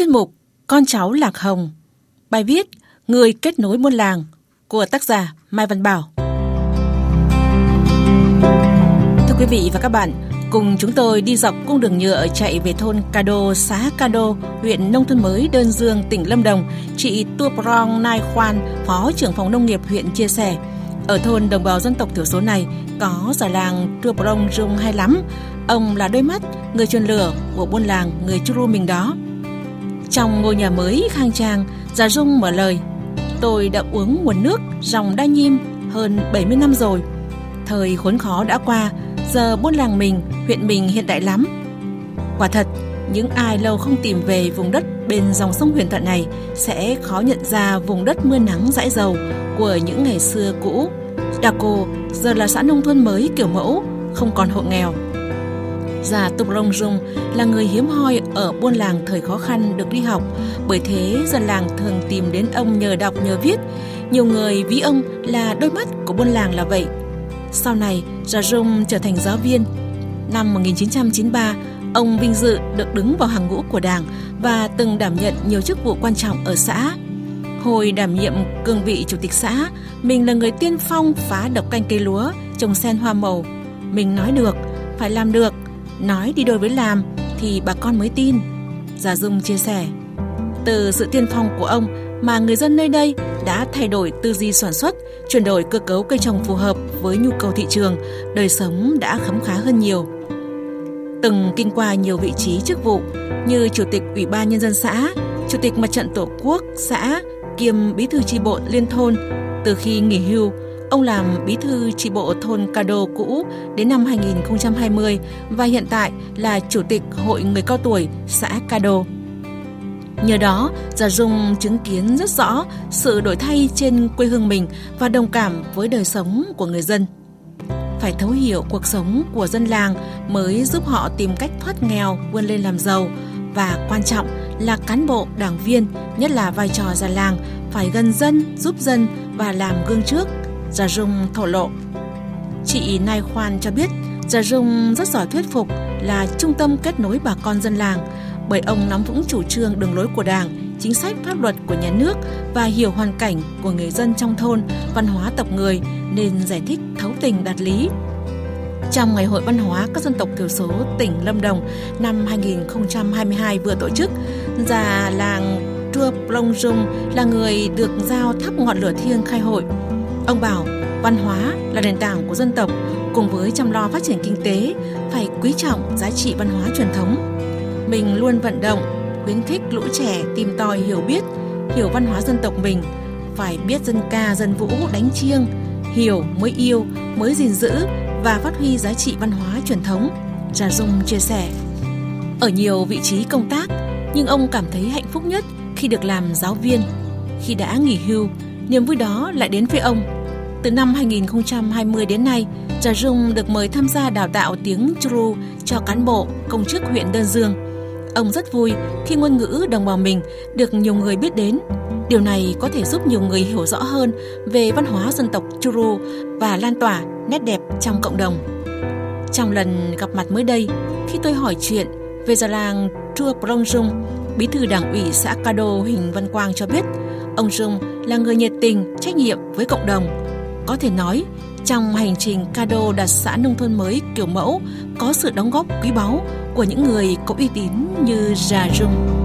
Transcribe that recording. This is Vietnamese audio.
chuyên mục Con cháu Lạc Hồng. Bài viết Người kết nối buôn làng của tác giả Mai Văn Bảo. Thưa quý vị và các bạn, cùng chúng tôi đi dọc cung đường nhựa chạy về thôn Cado, xã Cado, huyện nông thôn mới Đơn Dương, tỉnh Lâm Đồng, chị Tu Prong Nai Khoan, Phó trưởng phòng nông nghiệp huyện chia sẻ. Ở thôn đồng bào dân tộc thiểu số này có già làng Tu Prong Rung hay lắm. Ông là đôi mắt, người truyền lửa của buôn làng người Churu mình đó. Trong ngôi nhà mới khang trang, Già Dung mở lời. Tôi đã uống nguồn nước dòng đa nhiêm hơn 70 năm rồi. Thời khốn khó đã qua, giờ buôn làng mình, huyện mình hiện đại lắm. Quả thật, những ai lâu không tìm về vùng đất bên dòng sông huyền thoại này sẽ khó nhận ra vùng đất mưa nắng dãi dầu của những ngày xưa cũ. Đà Cô giờ là xã nông thôn mới kiểu mẫu, không còn hộ nghèo. Già Tục Rông Dung là người hiếm hoi ở buôn làng thời khó khăn được đi học, bởi thế dân làng thường tìm đến ông nhờ đọc nhờ viết. Nhiều người ví ông là đôi mắt của buôn làng là vậy. Sau này, Già Rung trở thành giáo viên. Năm 1993, ông vinh dự được đứng vào hàng ngũ của đảng và từng đảm nhận nhiều chức vụ quan trọng ở xã. Hồi đảm nhiệm cương vị chủ tịch xã, mình là người tiên phong phá độc canh cây lúa, trồng sen hoa màu. Mình nói được, phải làm được, nói đi đôi với làm thì bà con mới tin. Già Dung chia sẻ, từ sự tiên phong của ông mà người dân nơi đây đã thay đổi tư duy sản xuất, chuyển đổi cơ cấu cây trồng phù hợp với nhu cầu thị trường, đời sống đã khấm khá hơn nhiều. Từng kinh qua nhiều vị trí chức vụ như Chủ tịch Ủy ban Nhân dân xã, Chủ tịch Mặt trận Tổ quốc xã, kiêm Bí thư tri bộ liên thôn. Từ khi nghỉ hưu, ông làm bí thư tri bộ thôn Cado cũ đến năm 2020 và hiện tại là Chủ tịch Hội Người Cao Tuổi xã Cado. Nhờ đó, Già Dung chứng kiến rất rõ sự đổi thay trên quê hương mình và đồng cảm với đời sống của người dân. Phải thấu hiểu cuộc sống của dân làng mới giúp họ tìm cách thoát nghèo, vươn lên làm giàu và quan trọng là cán bộ, đảng viên, nhất là vai trò già làng phải gần dân, giúp dân và làm gương trước. Già Dung thổ lộ. Chị Nai Khoan cho biết Già Dung rất giỏi thuyết phục là trung tâm kết nối bà con dân làng bởi ông nắm vững chủ trương đường lối của Đảng, chính sách pháp luật của nhà nước và hiểu hoàn cảnh của người dân trong thôn, văn hóa tộc người nên giải thích thấu tình đạt lý. Trong Ngày hội Văn hóa các dân tộc thiểu số tỉnh Lâm Đồng năm 2022 vừa tổ chức, già làng Trua Plong Dung là người được giao thắp ngọn lửa thiêng khai hội. Ông bảo văn hóa là nền tảng của dân tộc, cùng với chăm lo phát triển kinh tế, phải quý trọng giá trị văn hóa truyền thống mình luôn vận động, khuyến khích lũ trẻ tìm tòi hiểu biết, hiểu văn hóa dân tộc mình, phải biết dân ca, dân vũ, đánh chiêng, hiểu mới yêu, mới gìn giữ và phát huy giá trị văn hóa truyền thống. Trà Dung chia sẻ. Ở nhiều vị trí công tác, nhưng ông cảm thấy hạnh phúc nhất khi được làm giáo viên. Khi đã nghỉ hưu, niềm vui đó lại đến với ông. Từ năm 2020 đến nay, Trà Dung được mời tham gia đào tạo tiếng Tru cho cán bộ, công chức huyện Đơn Dương – Ông rất vui khi ngôn ngữ đồng bào mình được nhiều người biết đến. Điều này có thể giúp nhiều người hiểu rõ hơn về văn hóa dân tộc Tru và lan tỏa nét đẹp trong cộng đồng. Trong lần gặp mặt mới đây, khi tôi hỏi chuyện về già làng Chua Prong Dung, bí thư đảng ủy xã Cado Huỳnh Văn Quang cho biết, ông Dung là người nhiệt tình, trách nhiệm với cộng đồng. Có thể nói, trong hành trình Cado đặt xã nông thôn mới kiểu mẫu có sự đóng góp quý báu của những người có uy tín như Già Dung.